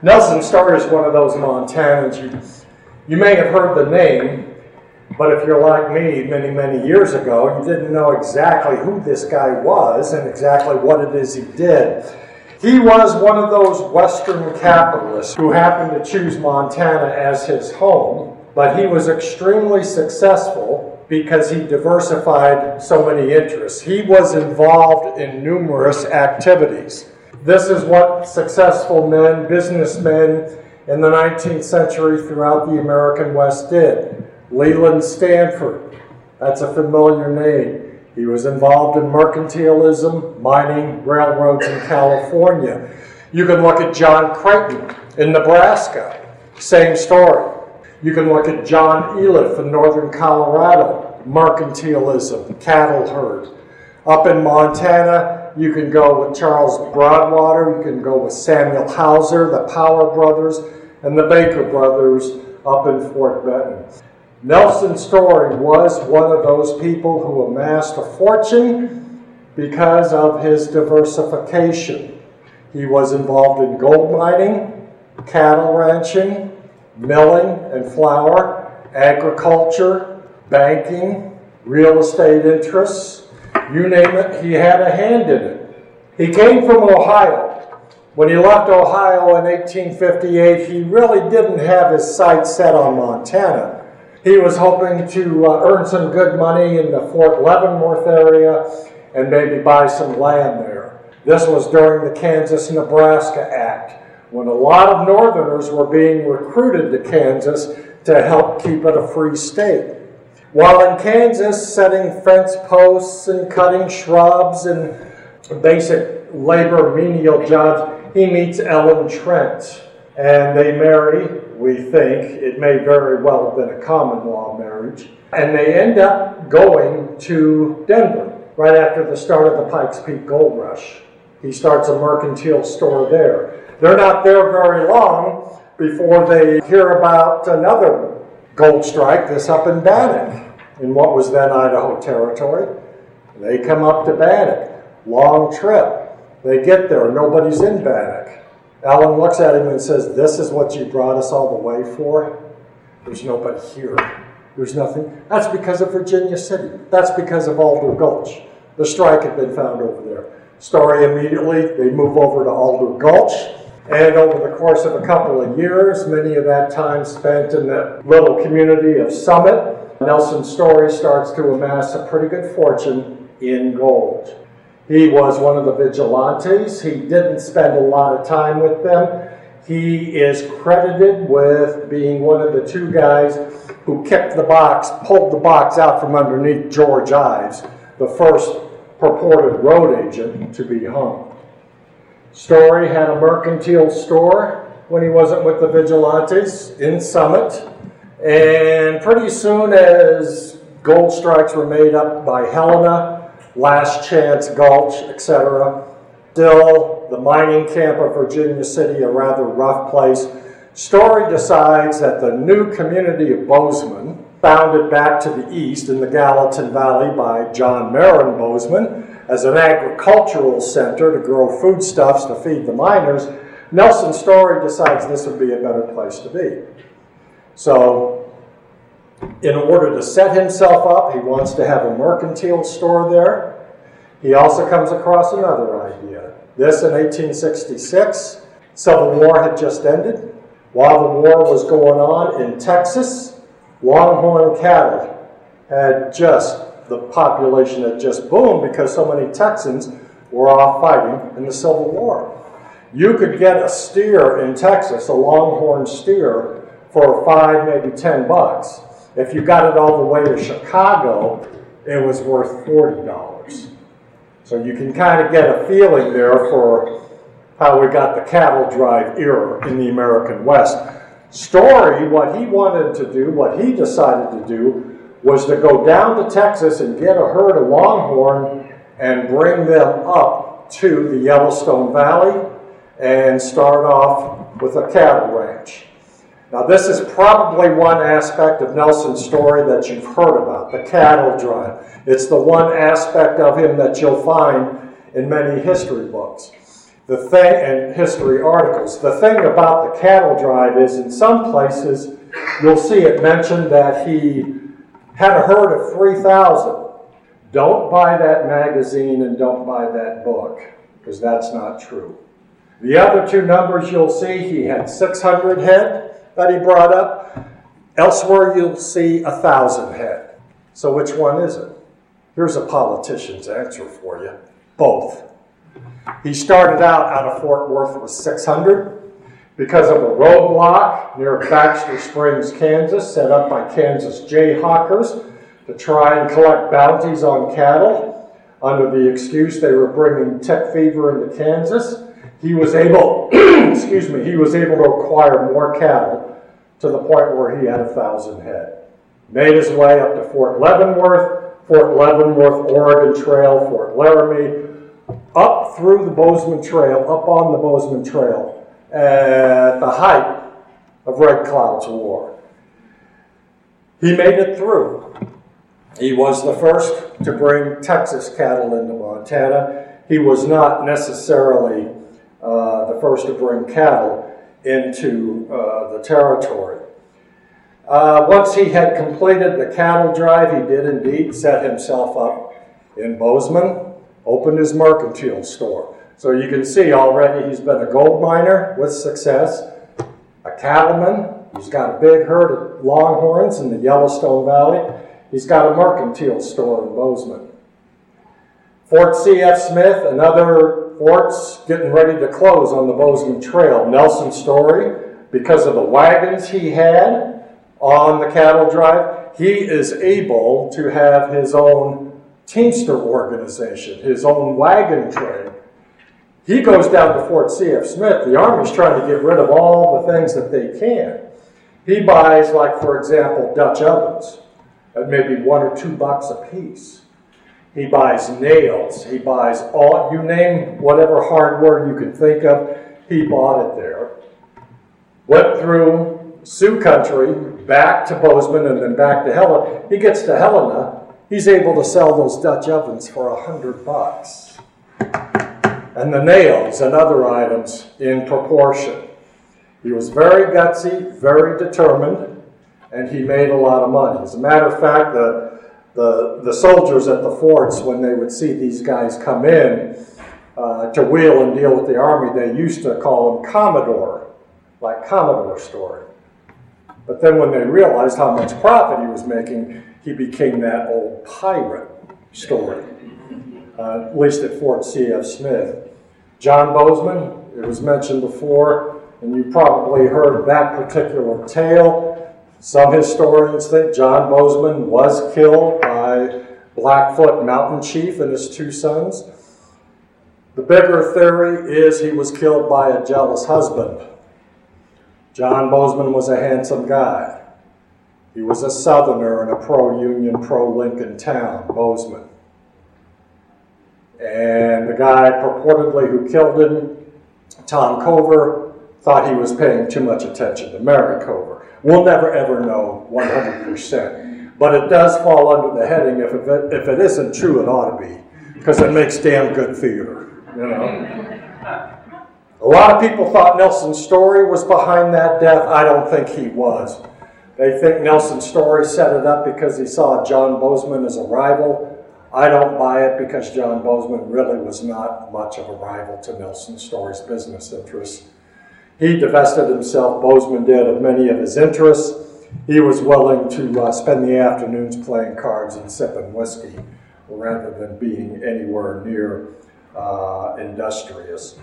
Nelson Story is one of those Montanans. You, you may have heard the name, but if you're like me many, many years ago, you didn't know exactly who this guy was and exactly what it is he did. He was one of those Western capitalists who happened to choose Montana as his home, but he was extremely successful because he diversified so many interests. He was involved in numerous activities. This is what successful men, businessmen in the 19th century throughout the American West did. Leland Stanford, that's a familiar name. He was involved in mercantilism, mining, railroads in California. You can look at John Creighton in Nebraska, same story. You can look at John Iliff in northern Colorado, mercantilism, cattle herd. Up in Montana, you can go with Charles Broadwater, you can go with Samuel Hauser, the Power brothers, and the Baker brothers up in Fort Benton. Nelson Story was one of those people who amassed a fortune because of his diversification. He was involved in gold mining, cattle ranching, milling and flour, agriculture, banking, real estate interests, you name it, he had a hand in it. He came from Ohio. When he left Ohio in 1858, he really didn't have his sights set on Montana. He was hoping to uh, earn some good money in the Fort Leavenworth area and maybe buy some land there. This was during the Kansas Nebraska Act, when a lot of Northerners were being recruited to Kansas to help keep it a free state. While in Kansas, setting fence posts and cutting shrubs and basic labor menial jobs, he meets Ellen Trent. And they marry, we think. It may very well have been a common law marriage. And they end up going to Denver right after the start of the Pikes Peak Gold Rush. He starts a mercantile store there. They're not there very long before they hear about another gold strike, this up in Bannack, in what was then Idaho Territory. They come up to Bannack. Long trip. They get there, nobody's in Bannack. Alan looks at him and says, This is what you brought us all the way for? There's nobody here. There's nothing. That's because of Virginia City. That's because of Alder Gulch. The strike had been found over there. Story immediately, they move over to Alder Gulch. And over the course of a couple of years, many of that time spent in that little community of Summit, Nelson Story starts to amass a pretty good fortune in gold. He was one of the vigilantes. He didn't spend a lot of time with them. He is credited with being one of the two guys who kicked the box, pulled the box out from underneath George Ives, the first purported road agent to be hung. Story had a mercantile store when he wasn't with the vigilantes in Summit. And pretty soon as gold strikes were made up by Helena, Last Chance Gulch, etc., still the mining camp of Virginia City, a rather rough place, Story decides that the new community of Bozeman, founded back to the east in the Gallatin Valley by John Merin Bozeman as an agricultural center to grow foodstuffs to feed the miners, Nelson Story decides this would be a better place to be. So, in order to set himself up, he wants to have a mercantile store there. He also comes across another idea. This in 1866, Civil War had just ended. While the war was going on in Texas, longhorn cattle had just, the population had just boomed because so many Texans were off fighting in the Civil War. You could get a steer in Texas, a longhorn steer, for five, maybe ten bucks. If you got it all the way to Chicago, it was worth forty dollars. So you can kind of get a feeling there for how we got the cattle drive era in the American West. Story, what he wanted to do, what he decided to do, was to go down to Texas and get a herd of longhorn and bring them up to the Yellowstone Valley and start off with a cattle ranch. Now, this is probably one aspect of Nelson's story that you've heard about the cattle drive. It's the one aspect of him that you'll find in many history books. The thing, and history articles, the thing about the cattle drive is in some places you'll see it mentioned that he had a herd of 3,000. Don't buy that magazine and don't buy that book, because that's not true. The other two numbers you'll see, he had 600 head that he brought up. Elsewhere, you'll see 1,000 head. So, which one is it? Here's a politician's answer for you both. He started out out of Fort Worth with 600 because of a roadblock near Baxter Springs, Kansas, set up by Kansas Jayhawkers to try and collect bounties on cattle under the excuse they were bringing tick fever into Kansas. He was able, excuse me, he was able to acquire more cattle to the point where he had a thousand head. Made his way up to Fort Leavenworth, Fort Leavenworth, Oregon Trail, Fort Laramie, up through the Bozeman Trail, up on the Bozeman Trail, at the height of Red Cloud's War. He made it through. He was the first to bring Texas cattle into Montana. He was not necessarily uh, the first to bring cattle into uh, the territory. Uh, once he had completed the cattle drive, he did indeed set himself up in Bozeman, opened his mercantile store. So you can see already he's been a gold miner with success, a cattleman, he's got a big herd of longhorns in the Yellowstone Valley, he's got a mercantile store in Bozeman. Fort C.F. Smith and other forts getting ready to close on the Bozeman Trail. Nelson Story, because of the wagons he had on the cattle drive, he is able to have his own Teamster organization, his own wagon train. He goes down to Fort C.F. Smith. The Army's trying to get rid of all the things that they can. He buys, like, for example, Dutch ovens at maybe one or two bucks a piece. He buys nails. He buys all, you name whatever hardware you can think of, he bought it there. Went through Sioux country, back to Bozeman, and then back to Helena. He gets to Helena, he's able to sell those Dutch ovens for a hundred bucks. And the nails and other items in proportion. He was very gutsy, very determined, and he made a lot of money. As a matter of fact, the the, the soldiers at the forts, when they would see these guys come in uh, to wheel and deal with the army, they used to call him Commodore, like Commodore story. But then when they realized how much profit he was making, he became that old pirate story, uh, at least at Fort C.F. Smith. John Bozeman, it was mentioned before, and you probably heard that particular tale. Some historians think John Bozeman was killed by Blackfoot Mountain Chief and his two sons. The bigger theory is he was killed by a jealous husband. John Bozeman was a handsome guy. He was a Southerner in a pro Union, pro Lincoln town, Bozeman. And the guy purportedly who killed him, Tom Cover, thought he was paying too much attention to Mary Cover. We'll never ever know 100%. But it does fall under the heading, if it, if it isn't true, it ought to be, because it makes damn good theater, you know. A lot of people thought Nelson's Story was behind that death. I don't think he was. They think Nelson's Story set it up because he saw John Bozeman as a rival. I don't buy it because John Bozeman really was not much of a rival to Nelson Story's business interests. He divested himself, Bozeman did, of many of his interests. He was willing to uh, spend the afternoons playing cards and sipping whiskey rather than being anywhere near uh, industrious.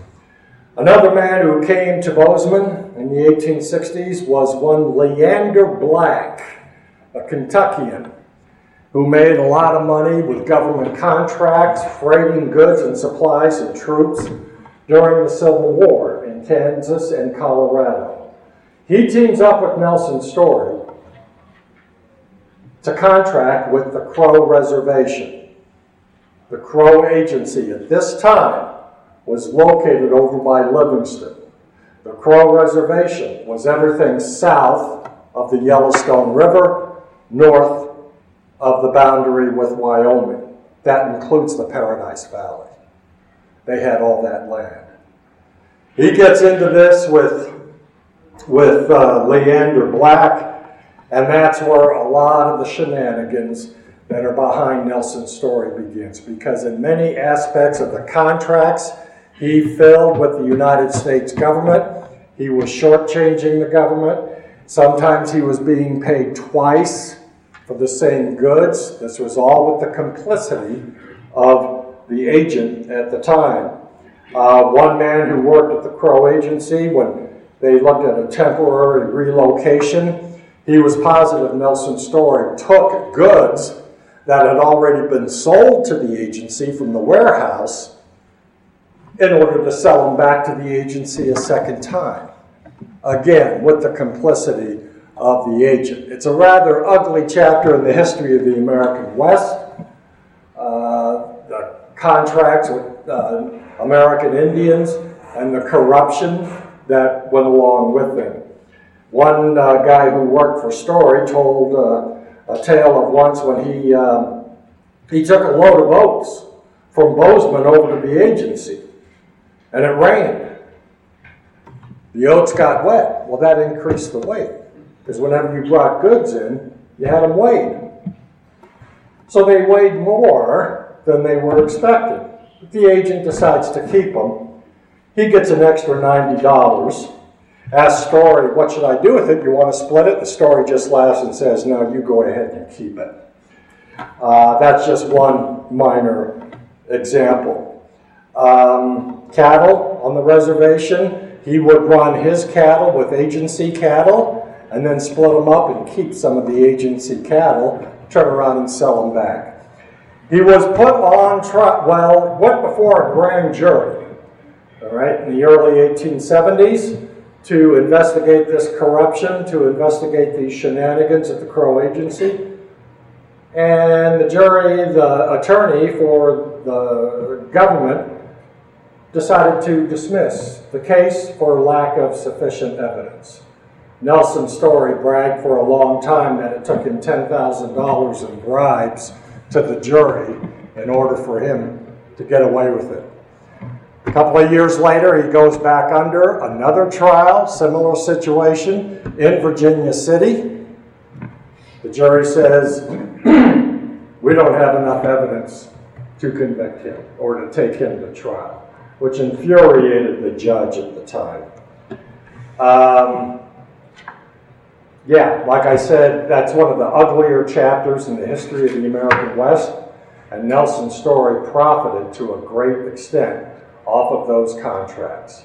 Another man who came to Bozeman in the 1860s was one Leander Black, a Kentuckian who made a lot of money with government contracts, freighting goods and supplies and troops during the Civil War in Kansas and Colorado. He teams up with Nelson Story to contract with the Crow Reservation. The Crow Agency at this time was located over by Livingston. The Crow Reservation was everything south of the Yellowstone River, north of the boundary with Wyoming. That includes the Paradise Valley. They had all that land. He gets into this with, with uh, Leander Black, and that's where a lot of the shenanigans that are behind Nelson's story begins. Because in many aspects of the contracts he filled with the United States government, he was shortchanging the government. Sometimes he was being paid twice for the same goods. This was all with the complicity of the agent at the time. Uh, one man who worked at the Crow Agency, when they looked at a temporary relocation, he was positive Nelson Story took goods that had already been sold to the agency from the warehouse in order to sell them back to the agency a second time. Again, with the complicity of the agent. It's a rather ugly chapter in the history of the American West. Uh, the contracts with uh, American Indians and the corruption that went along with them. One uh, guy who worked for Story told uh, a tale of once when he, um, he took a load of oats from Bozeman over to the agency, and it rained. The oats got wet. Well, that increased the weight. Because whenever you brought goods in, you had them weighed. So they weighed more than they were expected. But the agent decides to keep them. He gets an extra $90. Asks Story, what should I do with it? You want to split it? The Story just laughs and says, no, you go ahead and keep it. Uh, that's just one minor example. Um, cattle on the reservation, he would run his cattle with agency cattle and then split them up and keep some of the agency cattle, turn around and sell them back. He was put on trial, well, went before a grand jury, all right, in the early 1870s to investigate this corruption, to investigate these shenanigans at the Crow Agency. And the jury, the attorney for the government, decided to dismiss the case for lack of sufficient evidence. Nelson Story bragged for a long time that it took him $10,000 in bribes to the jury in order for him to get away with it. A couple of years later, he goes back under another trial, similar situation in Virginia City. The jury says, We don't have enough evidence to convict him or to take him to trial, which infuriated the judge at the time. Um, yeah, like I said, that's one of the uglier chapters in the history of the American West, and Nelson's story profited to a great extent off of those contracts.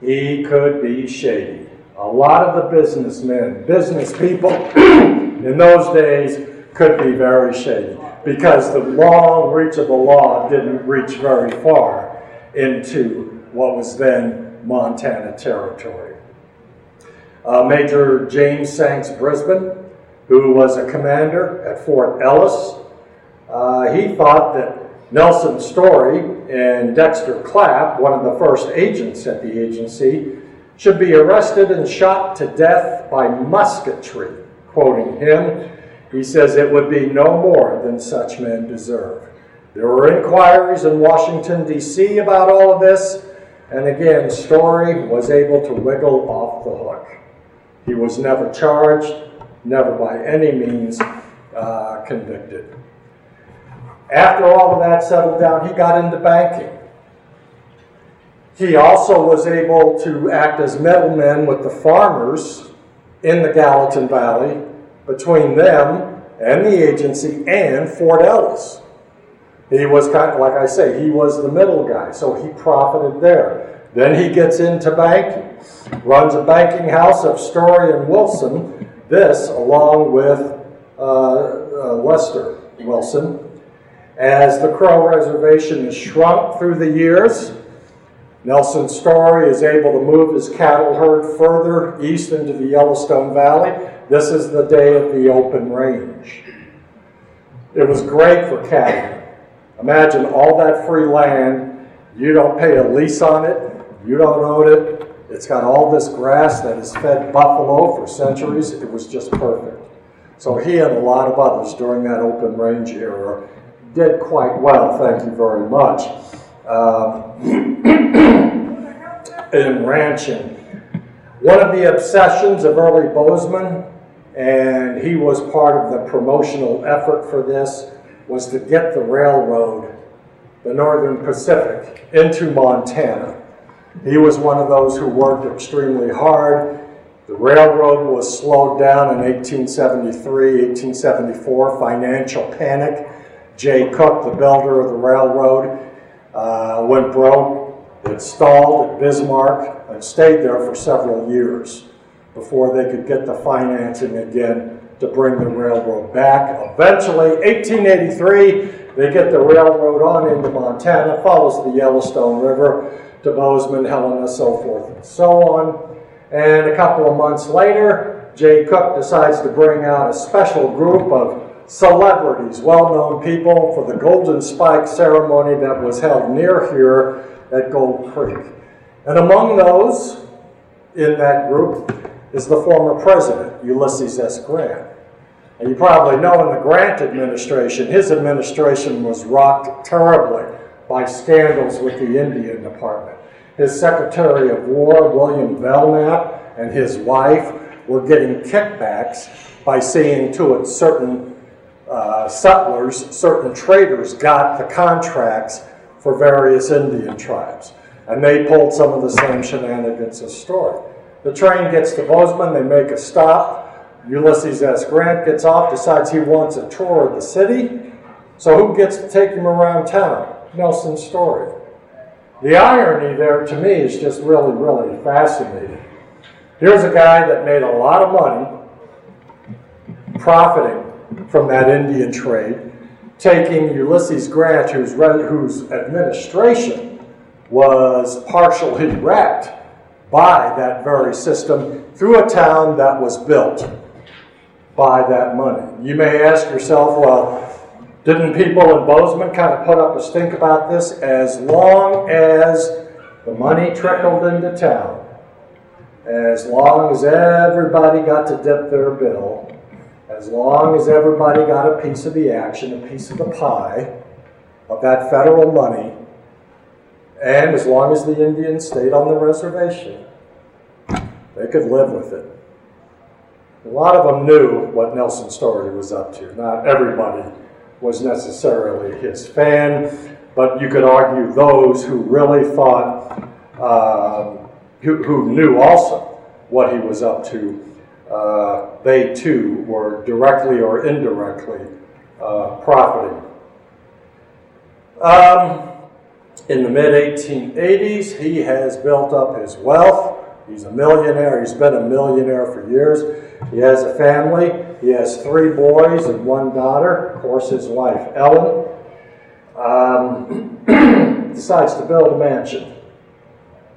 He could be shady. A lot of the businessmen, business people in those days could be very shady because the long reach of the law didn't reach very far into what was then Montana Territory uh, Major James Sanks Brisbin, who was a commander at Fort Ellis. Uh, he thought that Nelson Story and Dexter Clapp, one of the first agents at the agency, should be arrested and shot to death by musketry. Quoting him, he says, It would be no more than such men deserve. There were inquiries in Washington, D.C. about all of this, and again, Story was able to wiggle off the hook. He was never charged, never by any means uh, convicted. After all of that settled down, he got into banking. He also was able to act as middleman with the farmers in the Gallatin Valley between them and the agency and Fort Ellis. He was kind of, like I say, he was the middle guy, so he profited there. Then he gets into banking runs a banking house of Story and Wilson, this along with uh, uh, Lester Wilson. As the Crow Reservation is shrunk through the years, Nelson Story is able to move his cattle herd further east into the Yellowstone Valley. This is the day of the open range. It was great for cattle. Imagine all that free land. You don't pay a lease on it. You don't own it. It's got all this grass that has fed buffalo for centuries. It was just perfect. So he and a lot of others during that open range era did quite well, thank you very much. Um, in ranching. One of the obsessions of early Bozeman, and he was part of the promotional effort for this, was to get the railroad, the Northern Pacific, into Montana. He was one of those who worked extremely hard. The railroad was slowed down in 1873, 1874, financial panic. Jay Cooke, the builder of the railroad, uh, went broke. It stalled at Bismarck and stayed there for several years before they could get the financing again to bring the railroad back. Eventually, 1883, they get the railroad on into Montana, follows the Yellowstone River to Bozeman, Helena, so forth and so on. And a couple of months later, Jay Cooke decides to bring out a special group of celebrities, well-known people for the Golden Spike ceremony that was held near here at Gold Creek. And among those in that group is the former president, Ulysses S. Grant. And you probably know in the Grant administration, his administration was rocked terribly by scandals with the Indian Department. His Secretary of War, William Belknap, and his wife were getting kickbacks by seeing to it certain uh, settlers, certain traders got the contracts for various Indian tribes. And they pulled some of the same shenanigans as story. The train gets to Bozeman, they make a stop. Ulysses S. Grant gets off, decides he wants a tour of the city. So who gets to take him around town? Nelson Story. The irony there to me is just really, really fascinating. Here's a guy that made a lot of money profiting from that Indian trade, taking Ulysses Grant, whose, whose administration was partially wrecked by that very system, through a town that was built by that money. You may ask yourself, well, didn't people in Bozeman kind of put up a stink about this? As long as the money trickled into town, as long as everybody got to dip their bill, as long as everybody got a piece of the action, a piece of the pie of that federal money, and as long as the Indians stayed on the reservation, they could live with it. A lot of them knew what Nelson Story was up to. Not everybody was necessarily his fan, but you could argue those who really thought, uh, who, who knew also what he was up to uh, they too were directly or indirectly uh, profiting. Um, in the mid 1880s, he has built up his wealth. He's a millionaire. He's been a millionaire for years. He has a family. He has three boys and one daughter. Of course, his wife, Ellen. Um, decides to build a mansion.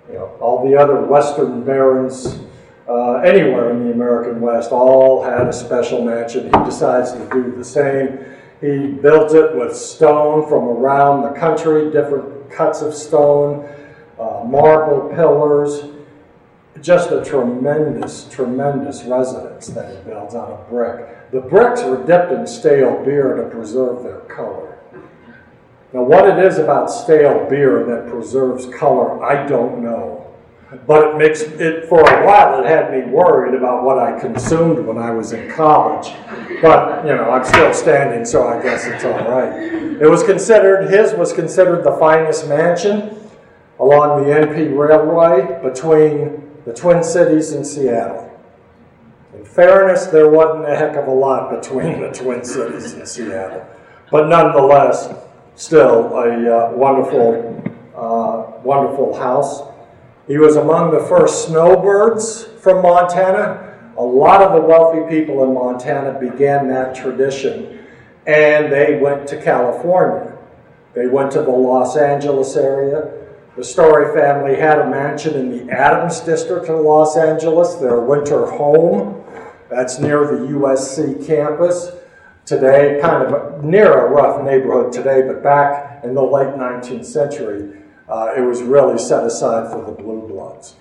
You know, all the other Western barons uh, anywhere in the American West all had a special mansion. He decides to do the same. He built it with stone from around the country, different cuts of stone, uh, marble pillars. Just a tremendous, tremendous residence that he builds out of brick. The bricks were dipped in stale beer to preserve their color. Now, what it is about stale beer that preserves color, I don't know. But it makes it, for a while, it had me worried about what I consumed when I was in college. But, you know, I'm still standing, so I guess it's all right. It was considered, his was considered the finest mansion along the NP Railway between the Twin Cities and Seattle. In fairness, there wasn't a heck of a lot between the Twin Cities and Seattle. But nonetheless, still a uh, wonderful, uh, wonderful house. He was among the first snowbirds from Montana. A lot of the wealthy people in Montana began that tradition, and they went to California. They went to the Los Angeles area. The Story family had a mansion in the Adams district of Los Angeles, their winter home. That's near the USC campus. Today, kind of near a rough neighborhood today, but back in the late 19th century, uh, it was really set aside for the blue bloods.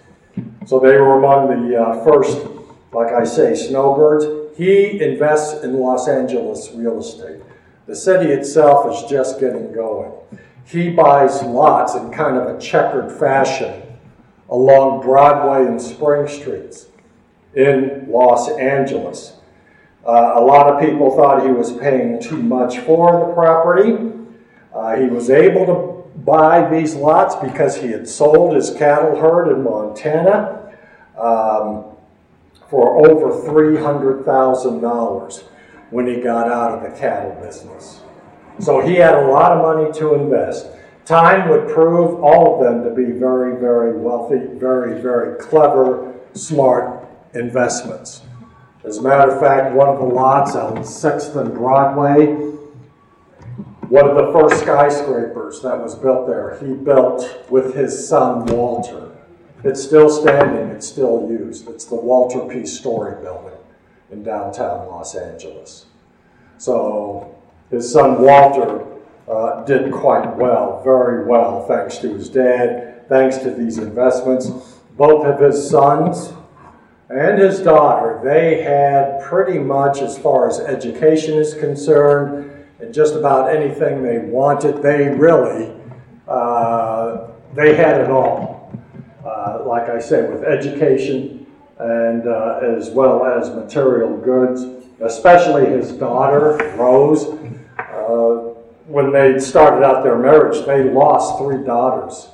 So they were among the uh, first, like I say, snowbirds. He invests in Los Angeles real estate. The city itself is just getting going. He buys lots in kind of a checkered fashion along Broadway and Spring Streets in Los Angeles. Uh, a lot of people thought he was paying too much for the property. Uh, he was able to buy these lots because he had sold his cattle herd in Montana um, for over $300,000 when he got out of the cattle business. So he had a lot of money to invest. Time would prove all of them to be very, very wealthy, very, very clever, smart investments. As a matter of fact, one of the lots on 6th and Broadway, one of the first skyscrapers that was built there, he built with his son Walter. It's still standing, it's still used. It's the Walter P. Story building in downtown Los Angeles. So his son Walter uh, did quite well, very well, thanks to his dad, thanks to these investments. Both of his sons and his daughter, they had pretty much, as far as education is concerned, and just about anything they wanted, they really, uh, they had it all. Uh, like I say, with education and uh, as well as material goods, especially his daughter, Rose. Uh, when they started out their marriage, they lost three daughters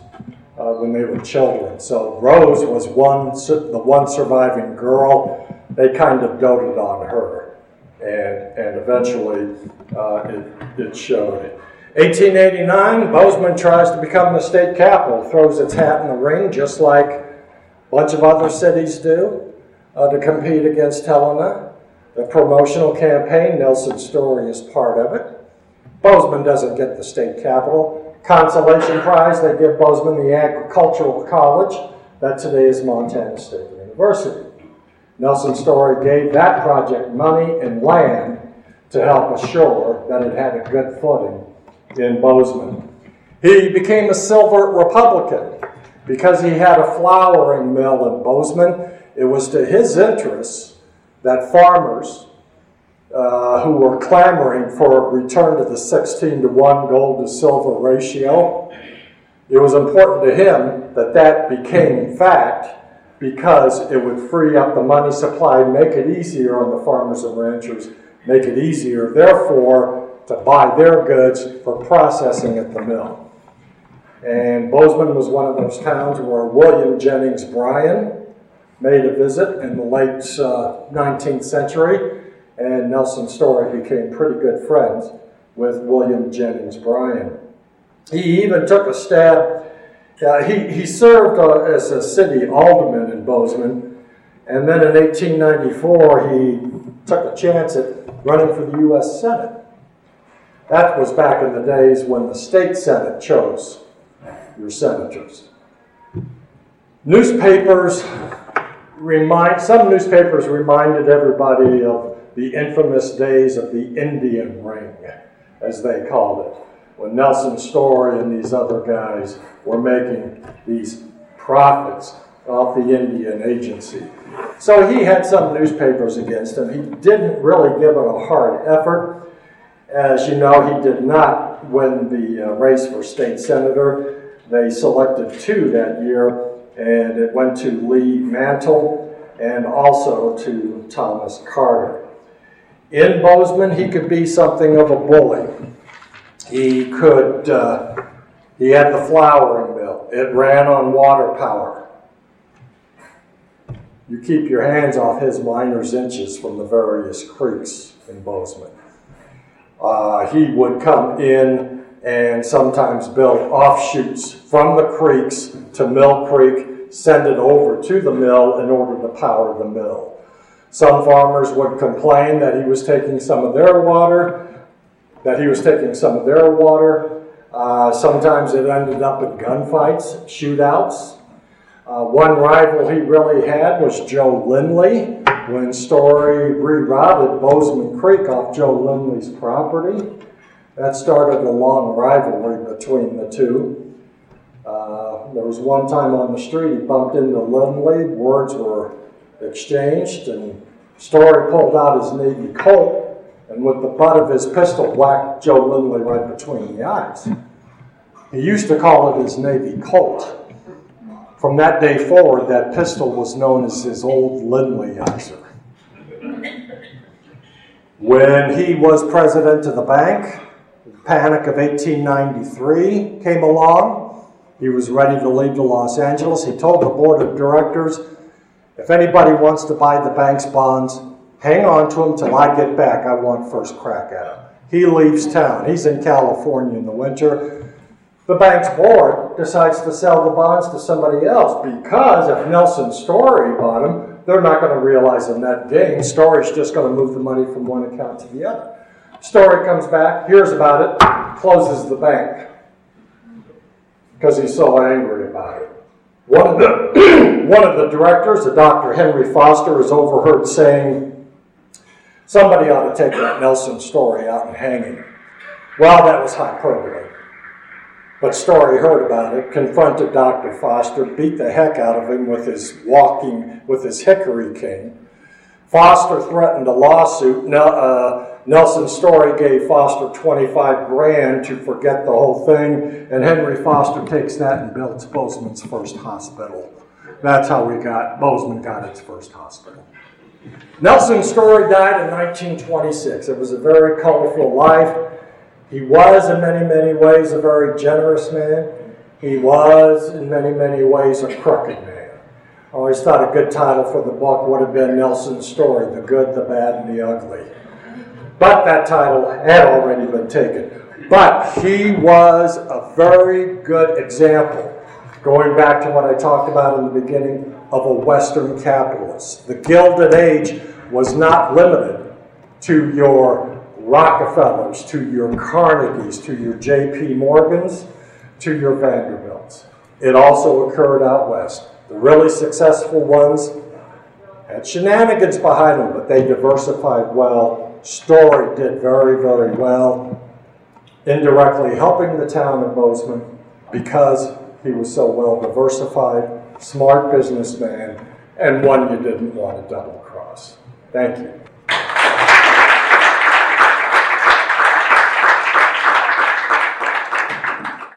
uh, when they were children. So Rose was one, the one surviving girl. They kind of doted on her, and and eventually uh, it, it showed. 1889, Bozeman tries to become the state capital, throws its hat in the ring, just like a bunch of other cities do, uh, to compete against Helena. The promotional campaign, Nelson's Story is part of it. Bozeman doesn't get the state capital. Consolation prize, they give Bozeman the Agricultural College, that today is Montana State University. Nelson Story gave that project money and land to help assure that it had a good footing in Bozeman. He became a silver Republican because he had a flouring mill in Bozeman. It was to his interests that farmers uh, who were clamoring for a return to the 16 to 1 gold to silver ratio. It was important to him that that became fact because it would free up the money supply, make it easier on the farmers and ranchers, make it easier, therefore, to buy their goods for processing at the mill. And Bozeman was one of those towns where William Jennings Bryan made a visit in the late uh, 19th century and Nelson Story became pretty good friends with William Jennings Bryan. He even took a stab, uh, he, he served uh, as a city alderman in Bozeman, and then in 1894 he took a chance at running for the U.S. Senate. That was back in the days when the state Senate chose your senators. Newspapers remind, some newspapers reminded everybody of the infamous days of the Indian Ring, as they called it, when Nelson Story and these other guys were making these profits off the Indian agency. So he had some newspapers against him. He didn't really give it a hard effort. As you know, he did not win the uh, race for state senator. They selected two that year, and it went to Lee Mantle and also to Thomas Carter. In Bozeman, he could be something of a bully. He could, uh, he had the flouring mill. It ran on water power. You keep your hands off his miner's inches from the various creeks in Bozeman. Uh, he would come in and sometimes build offshoots from the creeks to Mill Creek, send it over to the mill in order to power the mill. Some farmers would complain that he was taking some of their water, that he was taking some of their water. Uh, sometimes it ended up in gunfights, shootouts. Uh, one rival he really had was Joe Lindley when Story rerouted Bozeman Creek off Joe Lindley's property. That started a long rivalry between the two. Uh, there was one time on the street he bumped into Lindley. Words were exchanged, and Story pulled out his Navy Colt and with the butt of his pistol whacked Joe Lindley right between the eyes. He used to call it his Navy Colt From that day forward, that pistol was known as his old Lindleyizer. When he was president of the bank, the panic of 1893 came along. He was ready to leave to Los Angeles. He told the board of directors, if anybody wants to buy the bank's bonds, hang on to them till I get back. I want first crack at them. He leaves town. He's in California in the winter. The bank's board decides to sell the bonds to somebody else because if Nelson Story bought them, they're not going to realize a net gain. Story's just going to move the money from one account to the other. Story comes back, hears about it, closes the bank because he's so angry about it. One of the one of the directors, the Dr. Henry Foster, is overheard saying, "Somebody ought to take that Nelson Story out and hang him." Well, that was hyperbole. But Story heard about it, confronted Dr. Foster, beat the heck out of him with his walking, with his hickory cane. Foster threatened a lawsuit. Uh, Nelson Story gave Foster 25 grand to forget the whole thing, and Henry Foster takes that and builds Bozeman's first hospital. That's how we got, Bozeman got its first hospital. Nelson Story died in 1926. It was a very colorful life. He was, in many, many ways, a very generous man. He was, in many, many ways, a crooked man. I always thought a good title for the book would have been Nelson's Story The Good, the Bad, and the Ugly. But that title had already been taken. But he was a very good example, going back to what I talked about in the beginning, of a Western capitalist. The Gilded Age was not limited to your Rockefellers, to your Carnegies, to your J.P. Morgans, to your Vanderbilts. It also occurred out west. The really successful ones had shenanigans behind them, but they diversified well. Story did very, very well, indirectly helping the town of Bozeman because he was so well diversified, smart businessman, and one you didn't want to double cross. Thank you.